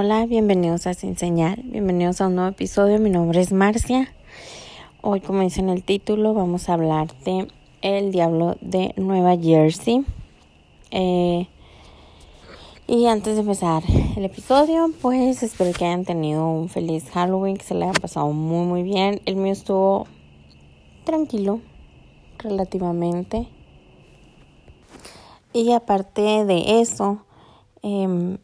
Hola, bienvenidos a Sin Señal, bienvenidos a un nuevo episodio. Mi nombre es Marcia. Hoy, como dice en el título, vamos a hablar de El Diablo de Nueva Jersey. Eh, y antes de empezar el episodio, pues espero que hayan tenido un feliz Halloween, que se le haya pasado muy, muy bien. El mío estuvo tranquilo, relativamente. Y aparte de eso, eh,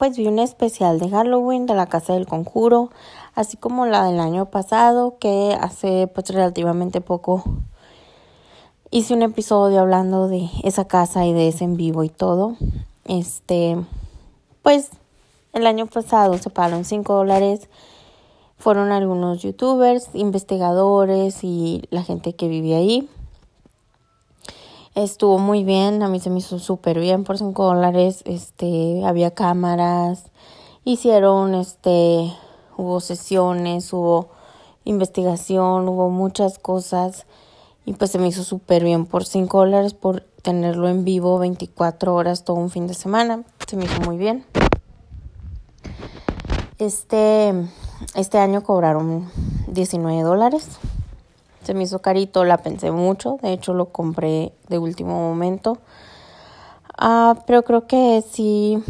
pues vi un especial de Halloween de la Casa del Conjuro, así como la del año pasado, que hace pues relativamente poco hice un episodio hablando de esa casa y de ese en vivo y todo. Este, pues el año pasado se pagaron 5 dólares. Fueron algunos youtubers, investigadores y la gente que vivía ahí. Estuvo muy bien, a mí se me hizo súper bien por 5 dólares. Este, había cámaras, hicieron, este, hubo sesiones, hubo investigación, hubo muchas cosas. Y pues se me hizo súper bien por 5 dólares por tenerlo en vivo 24 horas todo un fin de semana. Se me hizo muy bien. Este, este año cobraron 19 dólares se me hizo carito, la pensé mucho, de hecho lo compré de último momento. Ah, pero creo que sí,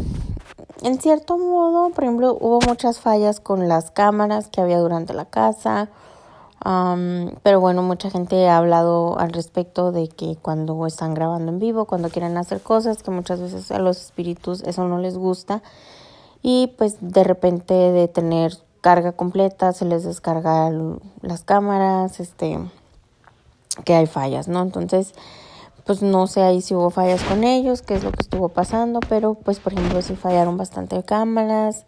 en cierto modo, por ejemplo, hubo muchas fallas con las cámaras que había durante la casa. pero bueno, mucha gente ha hablado al respecto de que cuando están grabando en vivo, cuando quieren hacer cosas, que muchas veces a los espíritus eso no les gusta. Y pues de repente de tener carga completa, se les descarga las cámaras, este, que hay fallas, ¿no? Entonces, pues no sé ahí si hubo fallas con ellos, qué es lo que estuvo pasando, pero pues por ejemplo si fallaron bastante cámaras,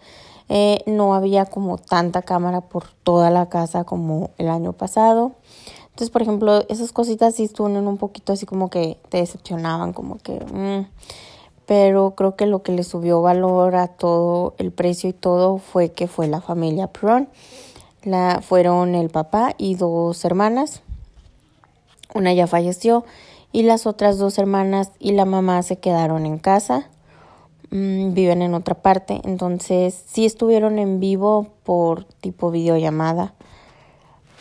eh, no había como tanta cámara por toda la casa como el año pasado. Entonces, por ejemplo, esas cositas sí estuvieron un poquito así como que te decepcionaban, como que... Mm, pero creo que lo que le subió valor a todo el precio y todo fue que fue la familia Pron. La, fueron el papá y dos hermanas. Una ya falleció y las otras dos hermanas y la mamá se quedaron en casa. Mm, viven en otra parte. Entonces sí estuvieron en vivo por tipo videollamada.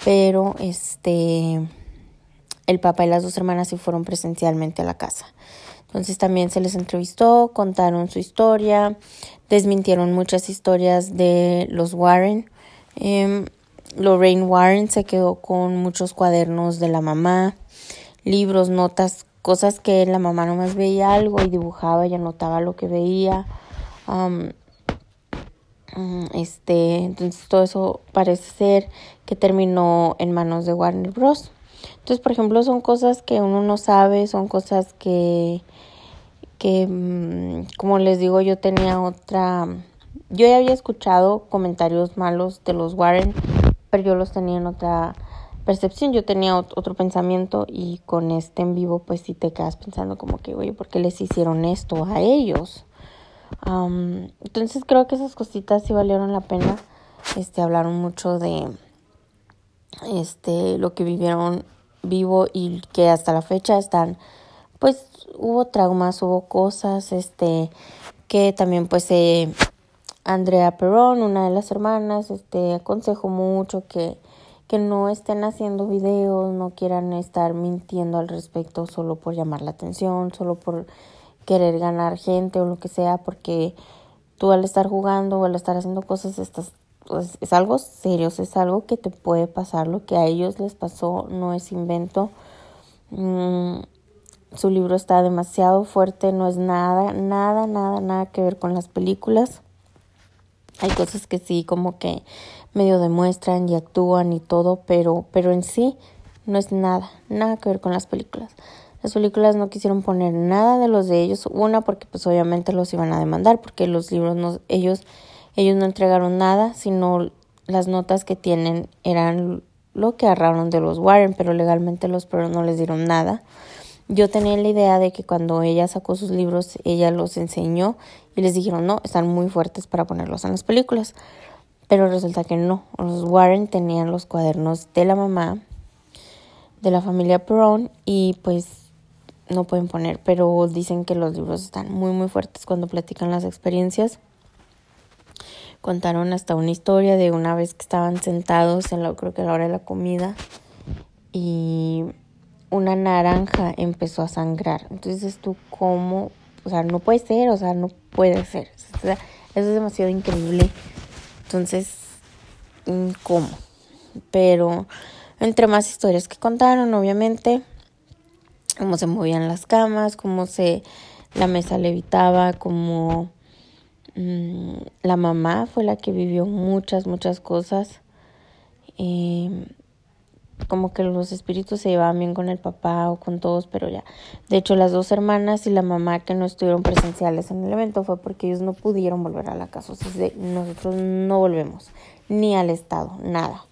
Pero este el papá y las dos hermanas sí fueron presencialmente a la casa. Entonces también se les entrevistó, contaron su historia, desmintieron muchas historias de los Warren. Eh, Lorraine Warren se quedó con muchos cuadernos de la mamá, libros, notas, cosas que la mamá nomás veía algo y dibujaba y anotaba lo que veía. Um, este, entonces todo eso parece ser que terminó en manos de Warner Bros. Entonces, por ejemplo, son cosas que uno no sabe, son cosas que, que mm, como les digo, yo tenía otra, yo ya había escuchado comentarios malos de los Warren, pero yo los tenía en otra percepción, yo tenía otro pensamiento y con este en vivo pues sí te quedas pensando como que, oye, ¿por qué les hicieron esto a ellos? entonces creo que esas cositas sí valieron la pena, este, hablaron mucho de, este, lo que vivieron vivo y que hasta la fecha están, pues hubo traumas, hubo cosas, este, que también pues eh, Andrea Perón, una de las hermanas, este, aconsejó mucho que, que no estén haciendo videos, no quieran estar mintiendo al respecto solo por llamar la atención, solo por querer ganar gente o lo que sea, porque tú al estar jugando o al estar haciendo cosas estás pues, es algo serio, es algo que te puede pasar, lo que a ellos les pasó no es invento. Mm, su libro está demasiado fuerte, no es nada, nada, nada, nada que ver con las películas. Hay cosas que sí como que medio demuestran y actúan y todo, pero, pero en sí no es nada, nada que ver con las películas. Las películas no quisieron poner nada de los de ellos, una porque pues obviamente los iban a demandar, porque los libros no, ellos ellos no entregaron nada, sino las notas que tienen eran lo que agarraron de los Warren, pero legalmente los pero no les dieron nada. Yo tenía la idea de que cuando ella sacó sus libros, ella los enseñó y les dijeron, no, están muy fuertes para ponerlos en las películas. Pero resulta que no. Los Warren tenían los cuadernos de la mamá, de la familia Perón, y pues no pueden poner, pero dicen que los libros están muy, muy fuertes cuando platican las experiencias. contaron hasta una historia de una vez que estaban sentados en la, creo que a la hora de la comida y una naranja empezó a sangrar. Entonces tú cómo, o sea, no puede ser, o sea, no puede ser. eso es demasiado increíble. Entonces, ¿cómo? Pero entre más historias que contaron, obviamente, cómo se movían las camas, cómo se la mesa levitaba, cómo mm, la mamá fue la que vivió muchas, muchas cosas. Eh, como que los espíritus se llevaban bien con el papá o con todos, pero ya. De hecho, las dos hermanas y la mamá que no estuvieron presenciales en el evento fue porque ellos no pudieron volver a la casa. O sea, nosotros no volvemos, ni al estado, nada.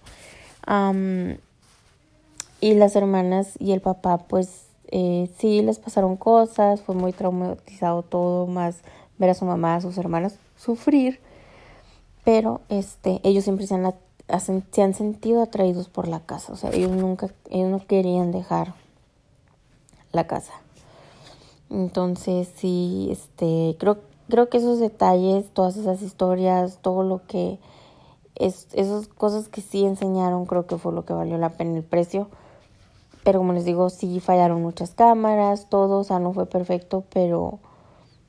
y las hermanas y el papá, pues eh, sí les pasaron cosas, fue muy traumatizado todo, más ver a su mamá, a sus hermanas sufrir. Pero este, ellos siempre se han se han sentido atraídos por la casa, o sea, ellos nunca, ellos no querían dejar la casa. Entonces, sí, este, creo, creo que esos detalles, todas esas historias, todo lo que, es, esas cosas que sí enseñaron, creo que fue lo que valió la pena el precio. Pero como les digo, sí fallaron muchas cámaras, todo, o sea, no fue perfecto, pero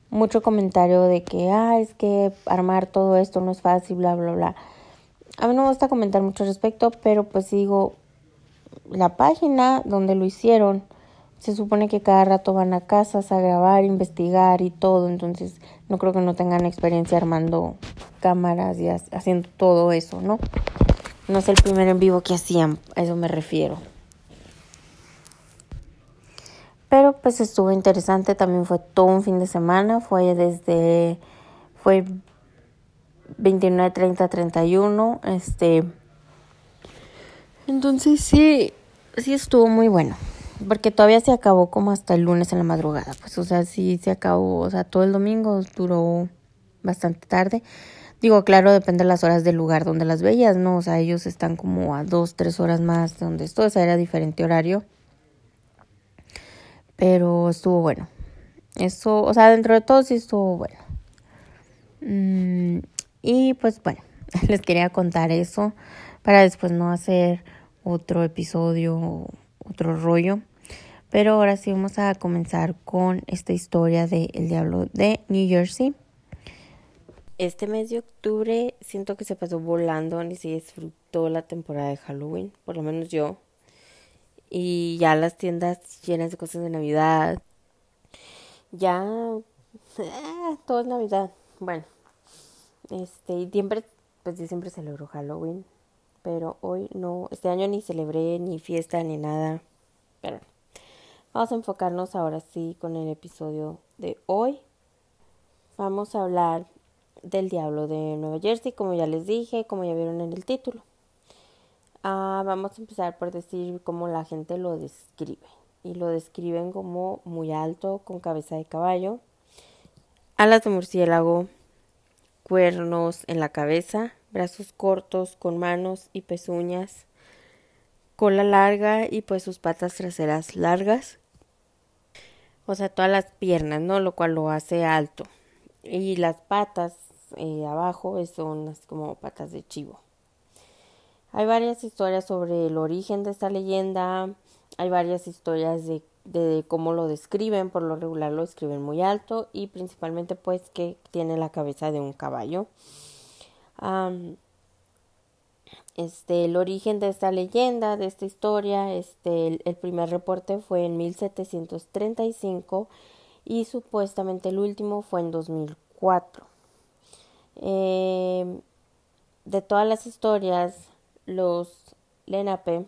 mucho comentario de que, ah, es que armar todo esto no es fácil, bla, bla, bla. A mí no me gusta comentar mucho al respecto, pero pues digo, la página donde lo hicieron, se supone que cada rato van a casas a grabar, investigar y todo, entonces no creo que no tengan experiencia armando cámaras y haciendo todo eso, ¿no? No es el primer en vivo que hacían, a eso me refiero. Pero pues estuvo interesante, también fue todo un fin de semana, fue desde, fue 29, 30, 31, este... Entonces sí, sí estuvo muy bueno, porque todavía se acabó como hasta el lunes en la madrugada, pues o sea, sí se acabó, o sea, todo el domingo duró bastante tarde. Digo, claro, depende de las horas del lugar donde las veías, ¿no? O sea, ellos están como a dos, tres horas más de donde estoy, o sea, era diferente horario. Pero estuvo bueno. Eso, o sea, dentro de todo sí estuvo bueno. Mm, y pues bueno, les quería contar eso para después no hacer otro episodio, otro rollo. Pero ahora sí vamos a comenzar con esta historia de El Diablo de New Jersey. Este mes de octubre siento que se pasó volando, ni se disfrutó la temporada de Halloween, por lo menos yo. Y ya las tiendas llenas de cosas de Navidad. Ya, eh, todo es Navidad. Bueno, este, y siempre, pues yo siempre celebro Halloween, pero hoy no, este año ni celebré ni fiesta ni nada. Pero vamos a enfocarnos ahora sí con el episodio de hoy. Vamos a hablar del diablo de Nueva Jersey, como ya les dije, como ya vieron en el título. Ah, vamos a empezar por decir cómo la gente lo describe. Y lo describen como muy alto, con cabeza de caballo, alas de murciélago, cuernos en la cabeza, brazos cortos con manos y pezuñas, cola larga y pues sus patas traseras largas. O sea, todas las piernas, ¿no? Lo cual lo hace alto. Y las patas eh, abajo son como patas de chivo. Hay varias historias sobre el origen de esta leyenda. Hay varias historias de de cómo lo describen, por lo regular lo escriben muy alto y principalmente pues que tiene la cabeza de un caballo. este, el origen de esta leyenda, de esta historia, este, el, primer reporte fue en 1735 y supuestamente el último fue en 2004. Em, de todas las historias, los Lenape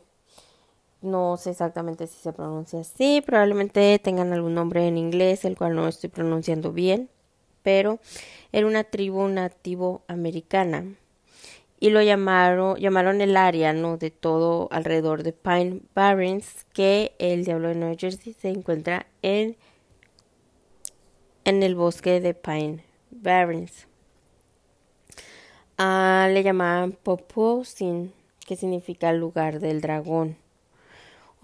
no sé exactamente si se pronuncia así, probablemente tengan algún nombre en inglés, el cual no estoy pronunciando bien, pero era una tribu nativo americana y lo llamaron, el área, ¿no? De todo alrededor de Pine Barrens, que el diablo de Nueva Jersey se encuentra en, en el bosque de Pine Barrens. Ah, le llamaban Poposin, que significa lugar del dragón.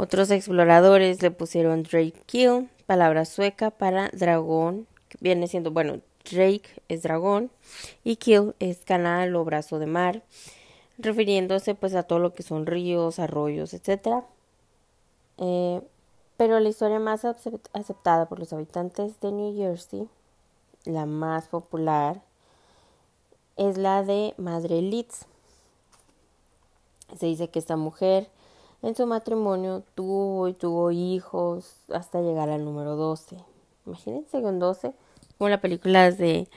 Otros exploradores le pusieron Drake Kill, palabra sueca para dragón, viene siendo, bueno, Drake es dragón y Kill es canal o brazo de mar, refiriéndose pues a todo lo que son ríos, arroyos, etc. Eh, pero la historia más aceptada por los habitantes de New Jersey, la más popular, es la de Madre Leeds. Se dice que esta mujer en su matrimonio tuvo y tuvo hijos hasta llegar al número 12. Imagínense con 12, como la película de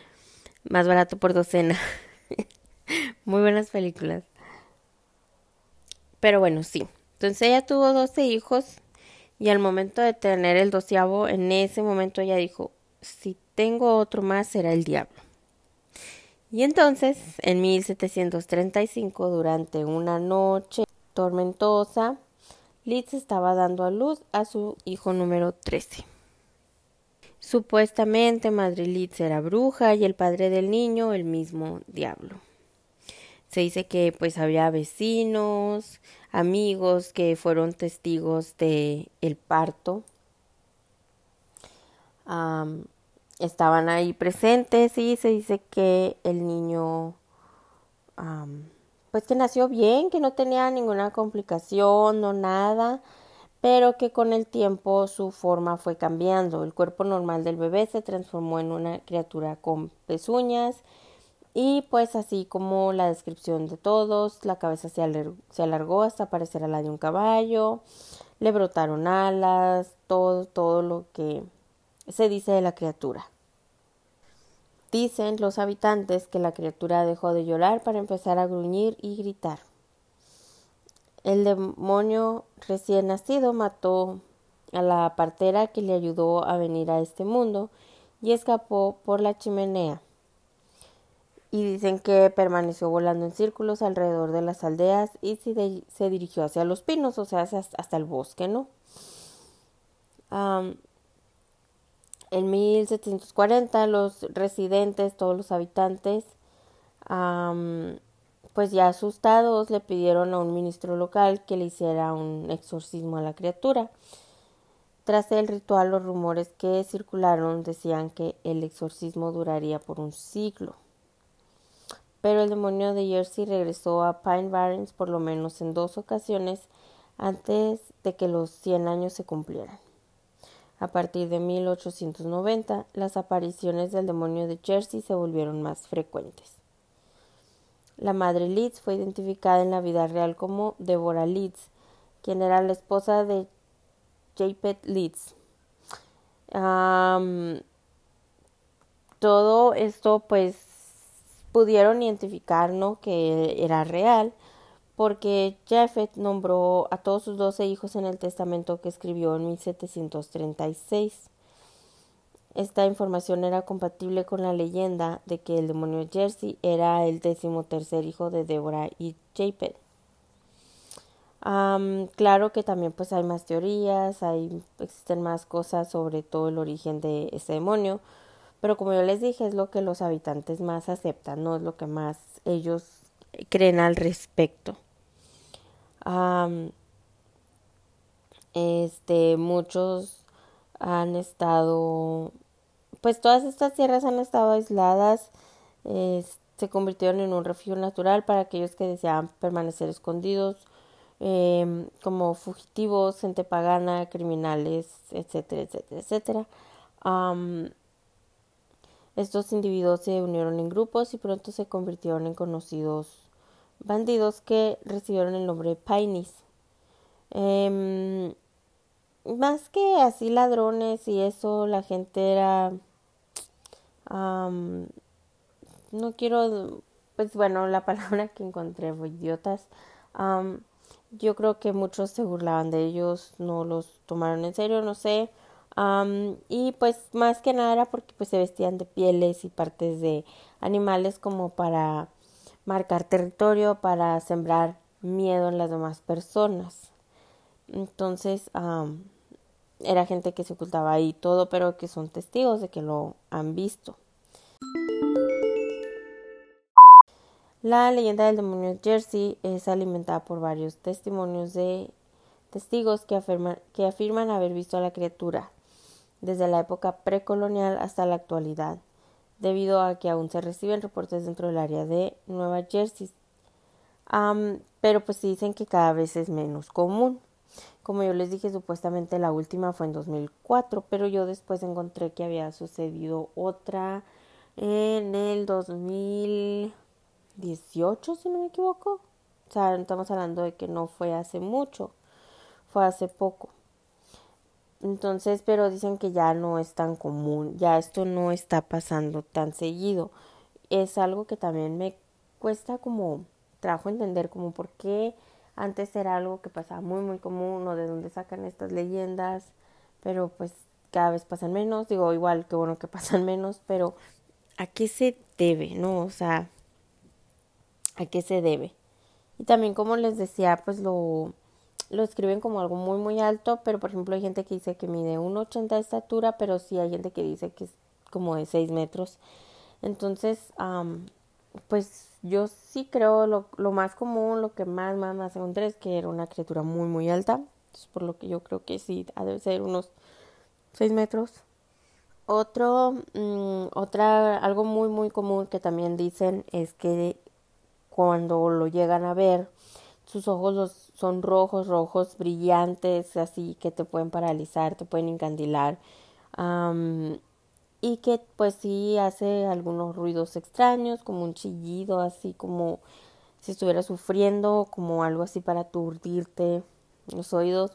Más barato por docena. Muy buenas películas. Pero bueno, sí. Entonces ella tuvo 12 hijos y al momento de tener el doceavo, en ese momento ella dijo, si tengo otro más será el diablo. Y entonces, en 1735, durante una noche tormentosa, Liz estaba dando a luz a su hijo número 13. Supuestamente Madre Liz era bruja y el padre del niño el mismo diablo. Se dice que pues había vecinos, amigos que fueron testigos de el parto. estaban ahí presentes y se dice que el niño pues que nació bien, que no tenía ninguna complicación no nada, pero que con el tiempo su forma fue cambiando. El cuerpo normal del bebé se transformó en una criatura con pezuñas y pues así como la descripción de todos, la cabeza se, alargó hasta parecer a la de un caballo, le brotaron alas, todo, todo lo que se dice de la criatura. Dicen los habitantes que la criatura dejó de llorar para empezar a gruñir y gritar. El demonio recién nacido mató a la partera que le ayudó a venir a este mundo y escapó por la chimenea y dicen que permaneció volando en círculos alrededor de las aldeas y se, dirigió hacia los pinos, o sea, hasta el bosque, ¿no? En 1740 los residentes, todos los habitantes, pues ya asustados, le pidieron a un ministro local que le hiciera un exorcismo a la criatura. Tras el ritual, los rumores que circularon decían que el exorcismo duraría por un siglo pero el demonio de Jersey regresó a Pine Barrens por lo menos en dos ocasiones antes de que los 100 años se cumplieran. A partir de 1890, las apariciones del demonio de Jersey se volvieron más frecuentes. La madre Leeds fue identificada en la vida real como Deborah Leeds, quien era la esposa de Japet Leeds. todo esto pues pudieron identificar que era real porque Jeffet nombró a todos sus doce hijos en el testamento que escribió en 1736. Esta información era compatible con la leyenda de que el demonio Jersey era el decimotercer hijo de Deborah y Japet. claro que también pues hay más teorías, hay, existen más cosas sobre todo el origen de ese demonio, pero como yo les dije, es lo que los habitantes más aceptan, no es lo que más ellos creen al respecto. Este, muchos han estado, pues todas estas tierras han estado aisladas, se convirtieron en un refugio natural para aquellos que deseaban permanecer escondidos, em, como fugitivos, gente pagana, criminales, etcétera, etcétera, etcétera. Estos individuos se unieron en grupos y pronto se convirtieron en conocidos bandidos que recibieron el nombre Painis. Em, más que así ladrones y eso, la gente era... no quiero, pues bueno, la palabra que encontré fue idiotas. yo creo que muchos se burlaban de ellos, no los tomaron en serio, no sé y pues más que nada era porque pues se vestían de pieles y partes de animales como para marcar territorio, para sembrar miedo en las demás personas. Entonces, era gente que se ocultaba ahí todo, pero que son testigos de que lo han visto. La leyenda del demonio Jersey es alimentada por varios testimonios de testigos que afirman, que afirman haber visto a la criatura desde la época precolonial hasta la actualidad. Debido a que aún se reciben reportes dentro del área de Nueva Jersey. pero pues dicen que cada vez es menos común. Como yo les dije, supuestamente la última fue en 2004, pero yo después encontré que había sucedido otra en el 2018, si no me equivoco. O sea, estamos hablando de que no fue hace mucho, fue hace poco. Entonces, pero dicen que ya no es tan común, ya esto no está pasando tan seguido. Es algo que también me cuesta como trabajo entender, como por qué antes era algo que pasaba muy, muy común o de dónde sacan estas leyendas, pero pues cada vez pasan menos. Digo, igual que bueno que pasan menos, pero ¿a qué se debe, no? O sea, ¿a qué se debe? Y también, como les decía, pues lo, lo escriben como algo muy, muy alto, pero por ejemplo hay gente que dice que mide 1,80 de estatura, pero sí hay gente que dice que es como de 6 metros. Entonces, pues yo sí creo lo, lo, más común, lo que más, más, más encontré es que era una criatura muy, muy alta. por lo que yo creo que sí, ha de ser unos 6 metros. Otro, mm, otra, algo muy, muy común que también dicen es que cuando lo llegan a ver, sus ojos los, son rojos, rojos, brillantes, así que te pueden paralizar, te pueden encandilar y que pues sí hace algunos ruidos extraños, como un chillido, así como si estuviera sufriendo, como algo así para aturdirte los oídos.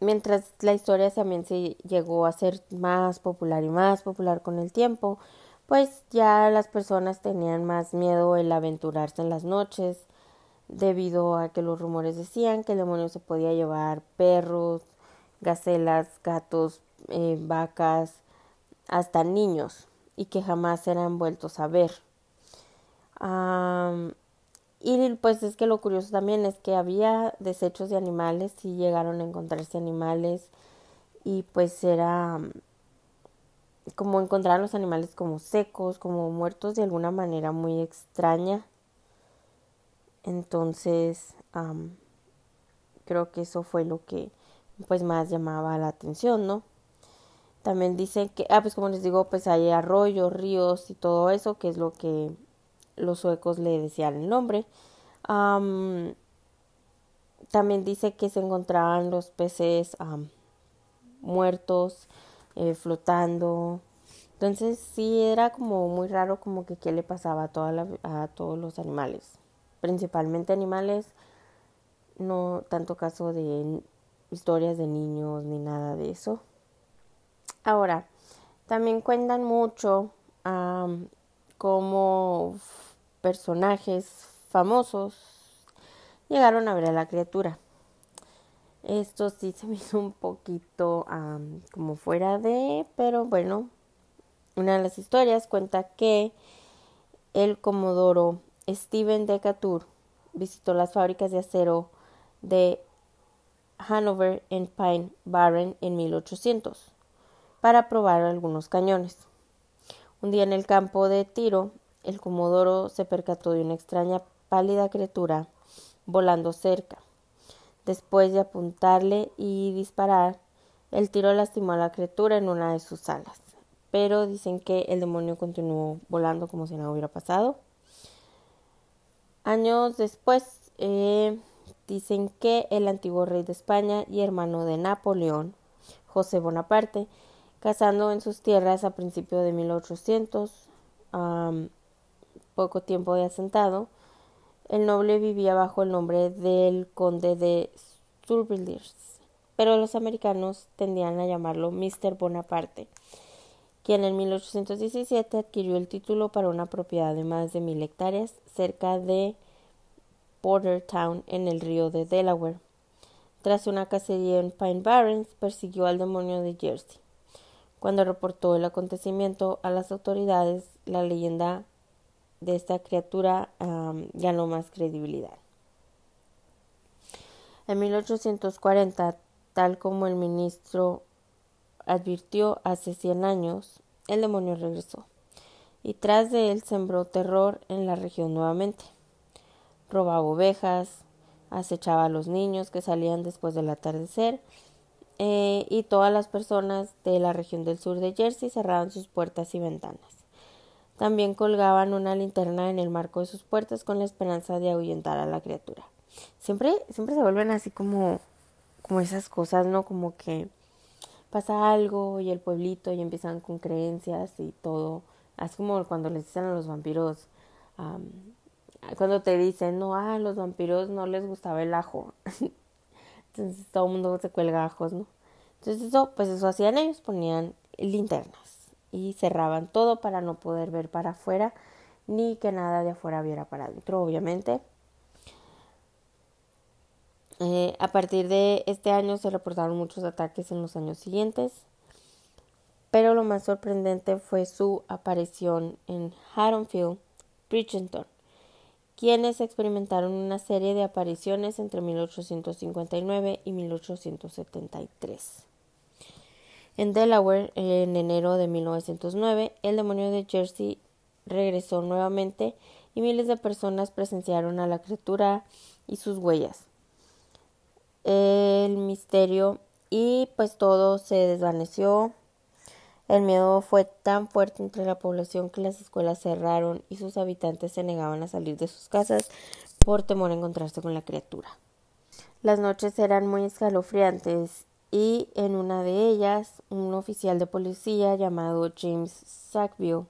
mientras la historia también se llegó a ser más popular y más popular con el tiempo, pues ya las personas tenían más miedo el aventurarse en las noches, debido a que los rumores decían que el demonio se podía llevar perros, gacelas, gatos, eh, vacas, hasta niños y que jamás eran vueltos a ver. y pues es que lo curioso también es que había desechos de animales y llegaron a encontrarse animales y pues era como encontrar los animales como secos, como muertos de alguna manera muy extraña. Entonces, creo que eso fue lo que pues más llamaba la atención, ¿no? También dicen que, ah, pues como les digo, pues hay arroyos, ríos y todo eso, que es lo que los suecos le decían el nombre. también dice que se encontraban los peces muertos, eh, flotando. Entonces sí era como muy raro como que qué le pasaba a, toda a todos los animales, principalmente animales, no tanto caso de historias de niños ni nada de eso. Ahora, también cuentan mucho como personajes famosos llegaron a ver a la criatura. Esto sí se me hizo un poquito como fuera de, pero bueno, una de las historias cuenta que el comodoro Steven Decatur visitó las fábricas de acero de Hanover en Pine Barren en 1800 para probar algunos cañones. Un día en el campo de tiro, el comodoro se percató de una extraña pálida criatura volando cerca. Después de apuntarle y disparar, el tiro lastimó a la criatura en una de sus alas. Pero dicen que el demonio continuó volando como si nada hubiera pasado. Años después, eh, dicen que el antiguo rey de España y hermano de Napoleón, José Bonaparte, cazando en sus tierras a principios de 1800, poco tiempo de asentado. El noble vivía bajo el nombre del conde de Survillers, pero los americanos tendían a llamarlo Mr. Bonaparte, quien en 1817 adquirió el título para una propiedad de más de mil hectáreas cerca de Bordertown en el río de Delaware. Tras una cacería en Pine Barrens, persiguió al demonio de Jersey. Cuando reportó el acontecimiento a las autoridades, la leyenda de esta criatura ganó más credibilidad. En 1840, tal como el ministro advirtió hace 100 años, el demonio regresó y tras de él sembró terror en la región nuevamente. Robaba ovejas, acechaba a los niños que salían después del atardecer eh, y todas las personas de la región del sur de Jersey cerraban sus puertas y ventanas. También colgaban una linterna en el marco de sus puertas con la esperanza de ahuyentar a la criatura. Siempre, siempre se vuelven así como, como esas cosas, ¿no? Como que pasa algo y el pueblito y empiezan con creencias y todo. Así como cuando les dicen a los vampiros, cuando te dicen, no, a los vampiros no les gustaba el ajo. Entonces todo el mundo se cuelga ajos, ¿no? Entonces eso, pues eso hacían ellos, ponían linternas y cerraban todo para no poder ver para afuera ni que nada de afuera viera para adentro, obviamente. Eh, a partir de este año se reportaron muchos ataques en los años siguientes, pero lo más sorprendente fue su aparición en Haddonfield, Bridgeton, quienes experimentaron una serie de apariciones entre 1859 y 1873. En Delaware, en enero de 1909, el demonio de Jersey regresó nuevamente y miles de personas presenciaron a la criatura y sus huellas. El misterio y pues todo se desvaneció el miedo fue tan fuerte entre la población que las escuelas cerraron y sus habitantes se negaban a salir de sus casas por temor a encontrarse con la criatura. Las noches eran muy escalofriantes y en una de ellas un oficial de policía llamado James Sackville,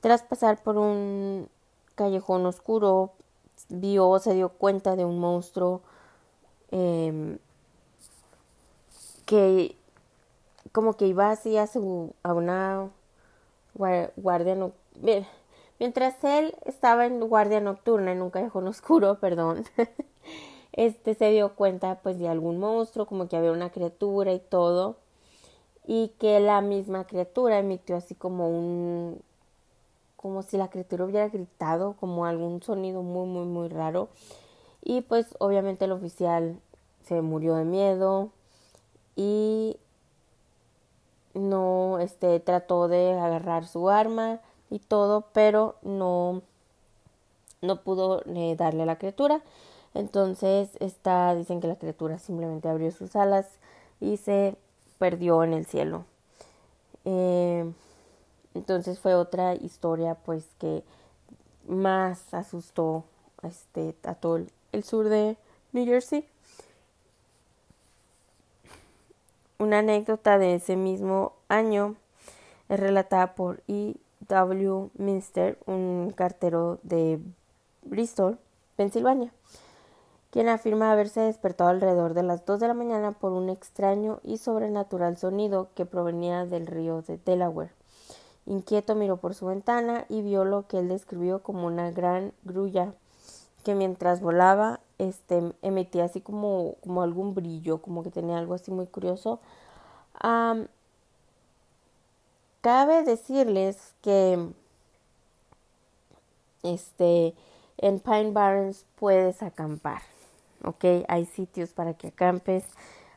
tras pasar por un callejón oscuro, vio, se dio cuenta de un monstruo em, que como que iba así a, su, a una guardia nocturna. Mientras él estaba en guardia nocturna, en un callejón oscuro, perdón, este se dio cuenta pues de algún monstruo, como que había una criatura y todo, y que la misma criatura emitió así como un, como si la criatura hubiera gritado, como algún sonido muy, muy, muy raro, y pues obviamente el oficial se murió de miedo y no este trató de agarrar su arma y todo pero no no pudo eh, darle a la criatura entonces está dicen que la criatura simplemente abrió sus alas y se perdió en el cielo eh, entonces fue otra historia pues que más asustó este a todo el sur de New Jersey Una anécdota de ese mismo año es relatada por E. W. Minster, un cartero de Bristol, Pensilvania, quien afirma haberse despertado alrededor de las 2 de la mañana por un extraño y sobrenatural sonido que provenía del río de Delaware. Inquieto miró por su ventana y vio lo que él describió como una gran grulla que mientras volaba este emitía así como, como algún brillo, como que tenía algo así muy curioso. cabe decirles que este en Pine Barrens puedes acampar, ¿ok? Hay sitios para que acampes,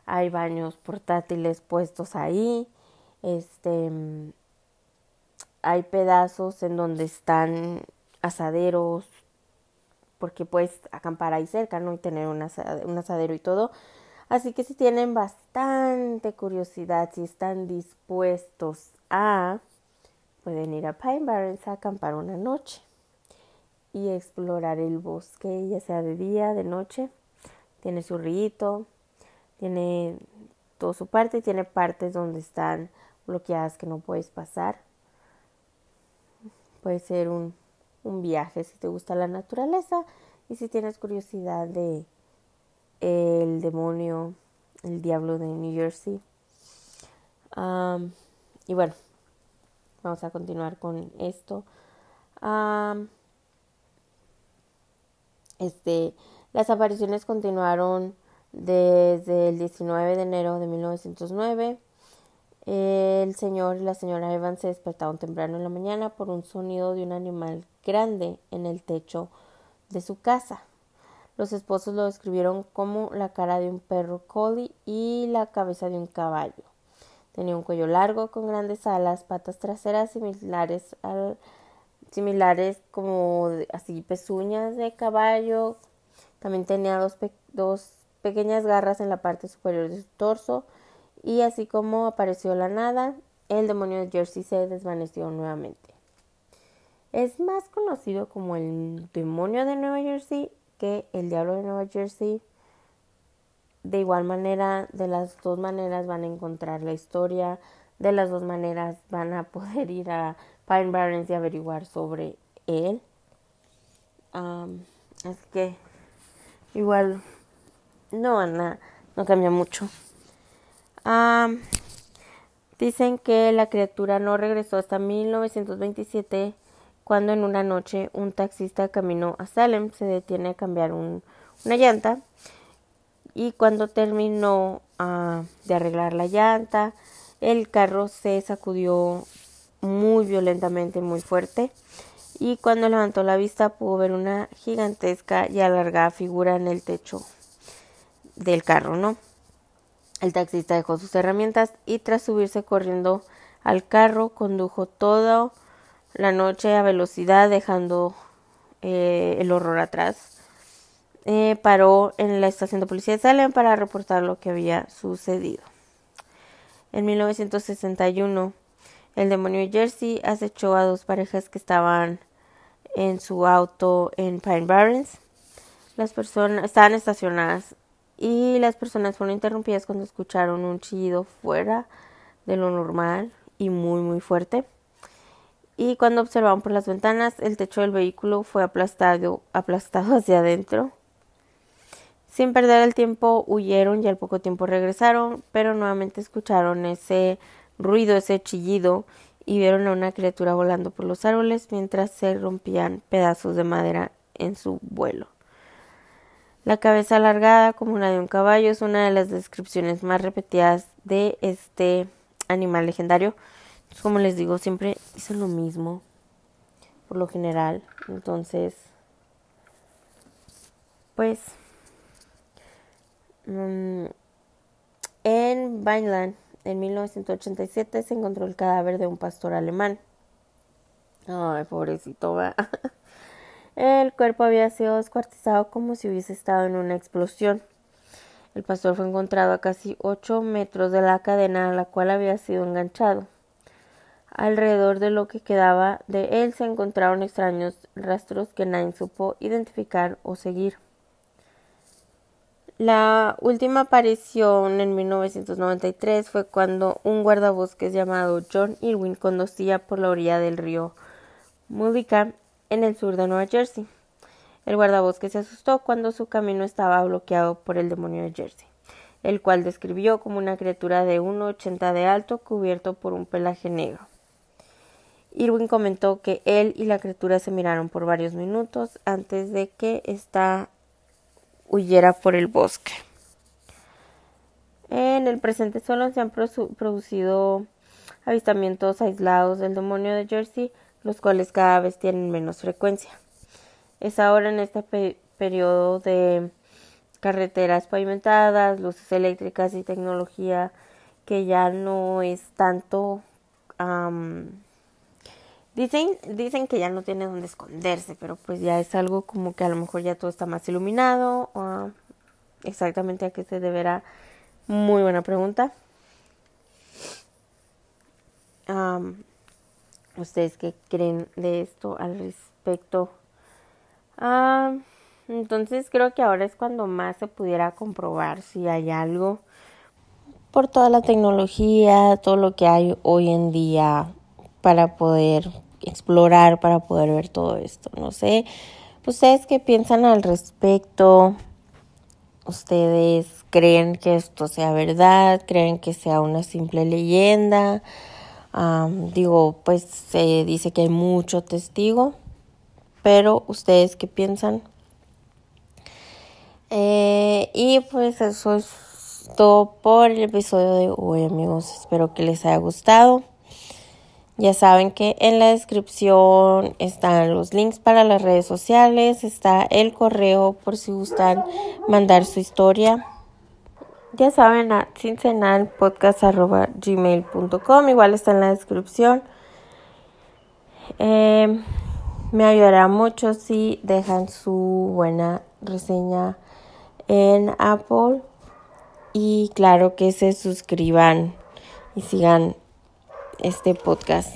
hay baños portátiles puestos ahí, este, hay pedazos en donde están asaderos, porque puedes acampar ahí cerca, ¿no? Y tener un, asadero y todo. Así que si tienen bastante curiosidad, si están dispuestos a, pueden ir a Pine Barrens a acampar una noche y explorar el bosque, ya sea de día, de noche. Tiene su río, tiene toda su parte, tiene partes donde están bloqueadas que no puedes pasar. Puede ser un un viaje si te gusta la naturaleza y si tienes curiosidad de el demonio, el diablo de New Jersey. y bueno, vamos a continuar con esto. este, las apariciones continuaron desde el 19 de enero de 1909 el señor y la señora Evans se despertaron temprano en la mañana por un sonido de un animal grande en el techo de su casa. Los esposos lo describieron como la cara de un perro collie y la cabeza de un caballo. Tenía un cuello largo con grandes alas, patas traseras similares al similares como así pezuñas de caballo. También tenía dos, dos pequeñas garras en la parte superior de su torso y así como apareció la nada, el demonio de Jersey se desvaneció nuevamente. Es más conocido como el demonio de Nueva Jersey que el diablo de Nueva Jersey. De igual manera, de las dos maneras van a encontrar la historia, de las dos maneras van a poder ir a Pine Barrens y averiguar sobre él. así que igual no, Ana, no cambia mucho. dicen que la criatura no regresó hasta 1927 cuando en una noche un taxista caminó a Salem, se detiene a cambiar una llanta y cuando terminó ah, de arreglar la llanta, el carro se sacudió muy violentamente, muy fuerte y cuando levantó la vista pudo ver una gigantesca y alargada figura en el techo del carro, ¿no? El taxista dejó sus herramientas y tras subirse corriendo al carro condujo toda la noche a velocidad dejando eh, el horror atrás. Eh, paró en la estación de policía de Salem para reportar lo que había sucedido. En 1961 el demonio Jersey acechó a dos parejas que estaban en su auto en Pine Barrens. Las personas estaban estacionadas y las personas fueron interrumpidas cuando escucharon un chillido fuera de lo normal y muy muy fuerte. Y cuando observaron por las ventanas, el techo del vehículo fue aplastado, aplastado hacia adentro. Sin perder el tiempo, huyeron y al poco tiempo regresaron, pero nuevamente escucharon ese ruido, ese chillido, y vieron a una criatura volando por los árboles mientras se rompían pedazos de madera en su vuelo. La cabeza alargada como la de un caballo es una de las descripciones más repetidas de este animal legendario. Como les digo, siempre dicen lo mismo, por lo general. Entonces, pues, mm, en Vineland en 1987 se encontró el cadáver de un pastor alemán. Ay, pobrecito, va. El cuerpo había sido descuartizado como si hubiese estado en una explosión. El pastor fue encontrado a casi 8 metros de la cadena a la cual había sido enganchado. Alrededor de lo que quedaba de él se encontraron extraños rastros que nadie supo identificar o seguir. La última aparición en 1993 fue cuando un guardabosques llamado John Irwin conducía por la orilla del río Mullica en el sur de Nueva Jersey. El guardabosques se asustó cuando su camino estaba bloqueado por el demonio de Jersey, el cual describió como una criatura de 1,80 de alto cubierto por un pelaje negro. Irwin comentó que él y la criatura se miraron por varios minutos antes de que esta huyera por el bosque. En el presente solo se han producido avistamientos aislados del demonio de Jersey, los cuales cada vez tienen menos frecuencia. Es ahora en este periodo de carreteras pavimentadas, luces eléctricas y tecnología que ya no es tanto Dicen, dicen que ya no tiene donde esconderse, pero pues ya es algo como que a lo mejor ya todo está más iluminado. O exactamente a qué se deberá. Muy buena pregunta. ¿Ustedes qué creen de esto al respecto? entonces creo que ahora es cuando más se pudiera comprobar si hay algo por toda la tecnología, todo lo que hay hoy en día para poder explorar para poder ver todo esto. No sé, ustedes qué piensan al respecto. ¿Ustedes creen que esto sea verdad? ¿Creen que sea una simple leyenda? digo, pues se dice que hay mucho testigo, pero ¿ustedes qué piensan? Eh, y pues eso es todo por el episodio de hoy amigos. Espero que les haya gustado. Ya saben que en la descripción están los links para las redes sociales, está el correo por si gustan mandar su historia. Ya saben, a cincenalpodcast.gmail.com, igual está en la descripción. Em, me ayudará mucho si dejan su buena reseña en Apple y claro que se suscriban y sigan este podcast.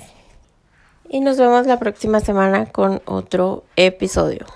Y nos vemos la próxima semana con otro episodio.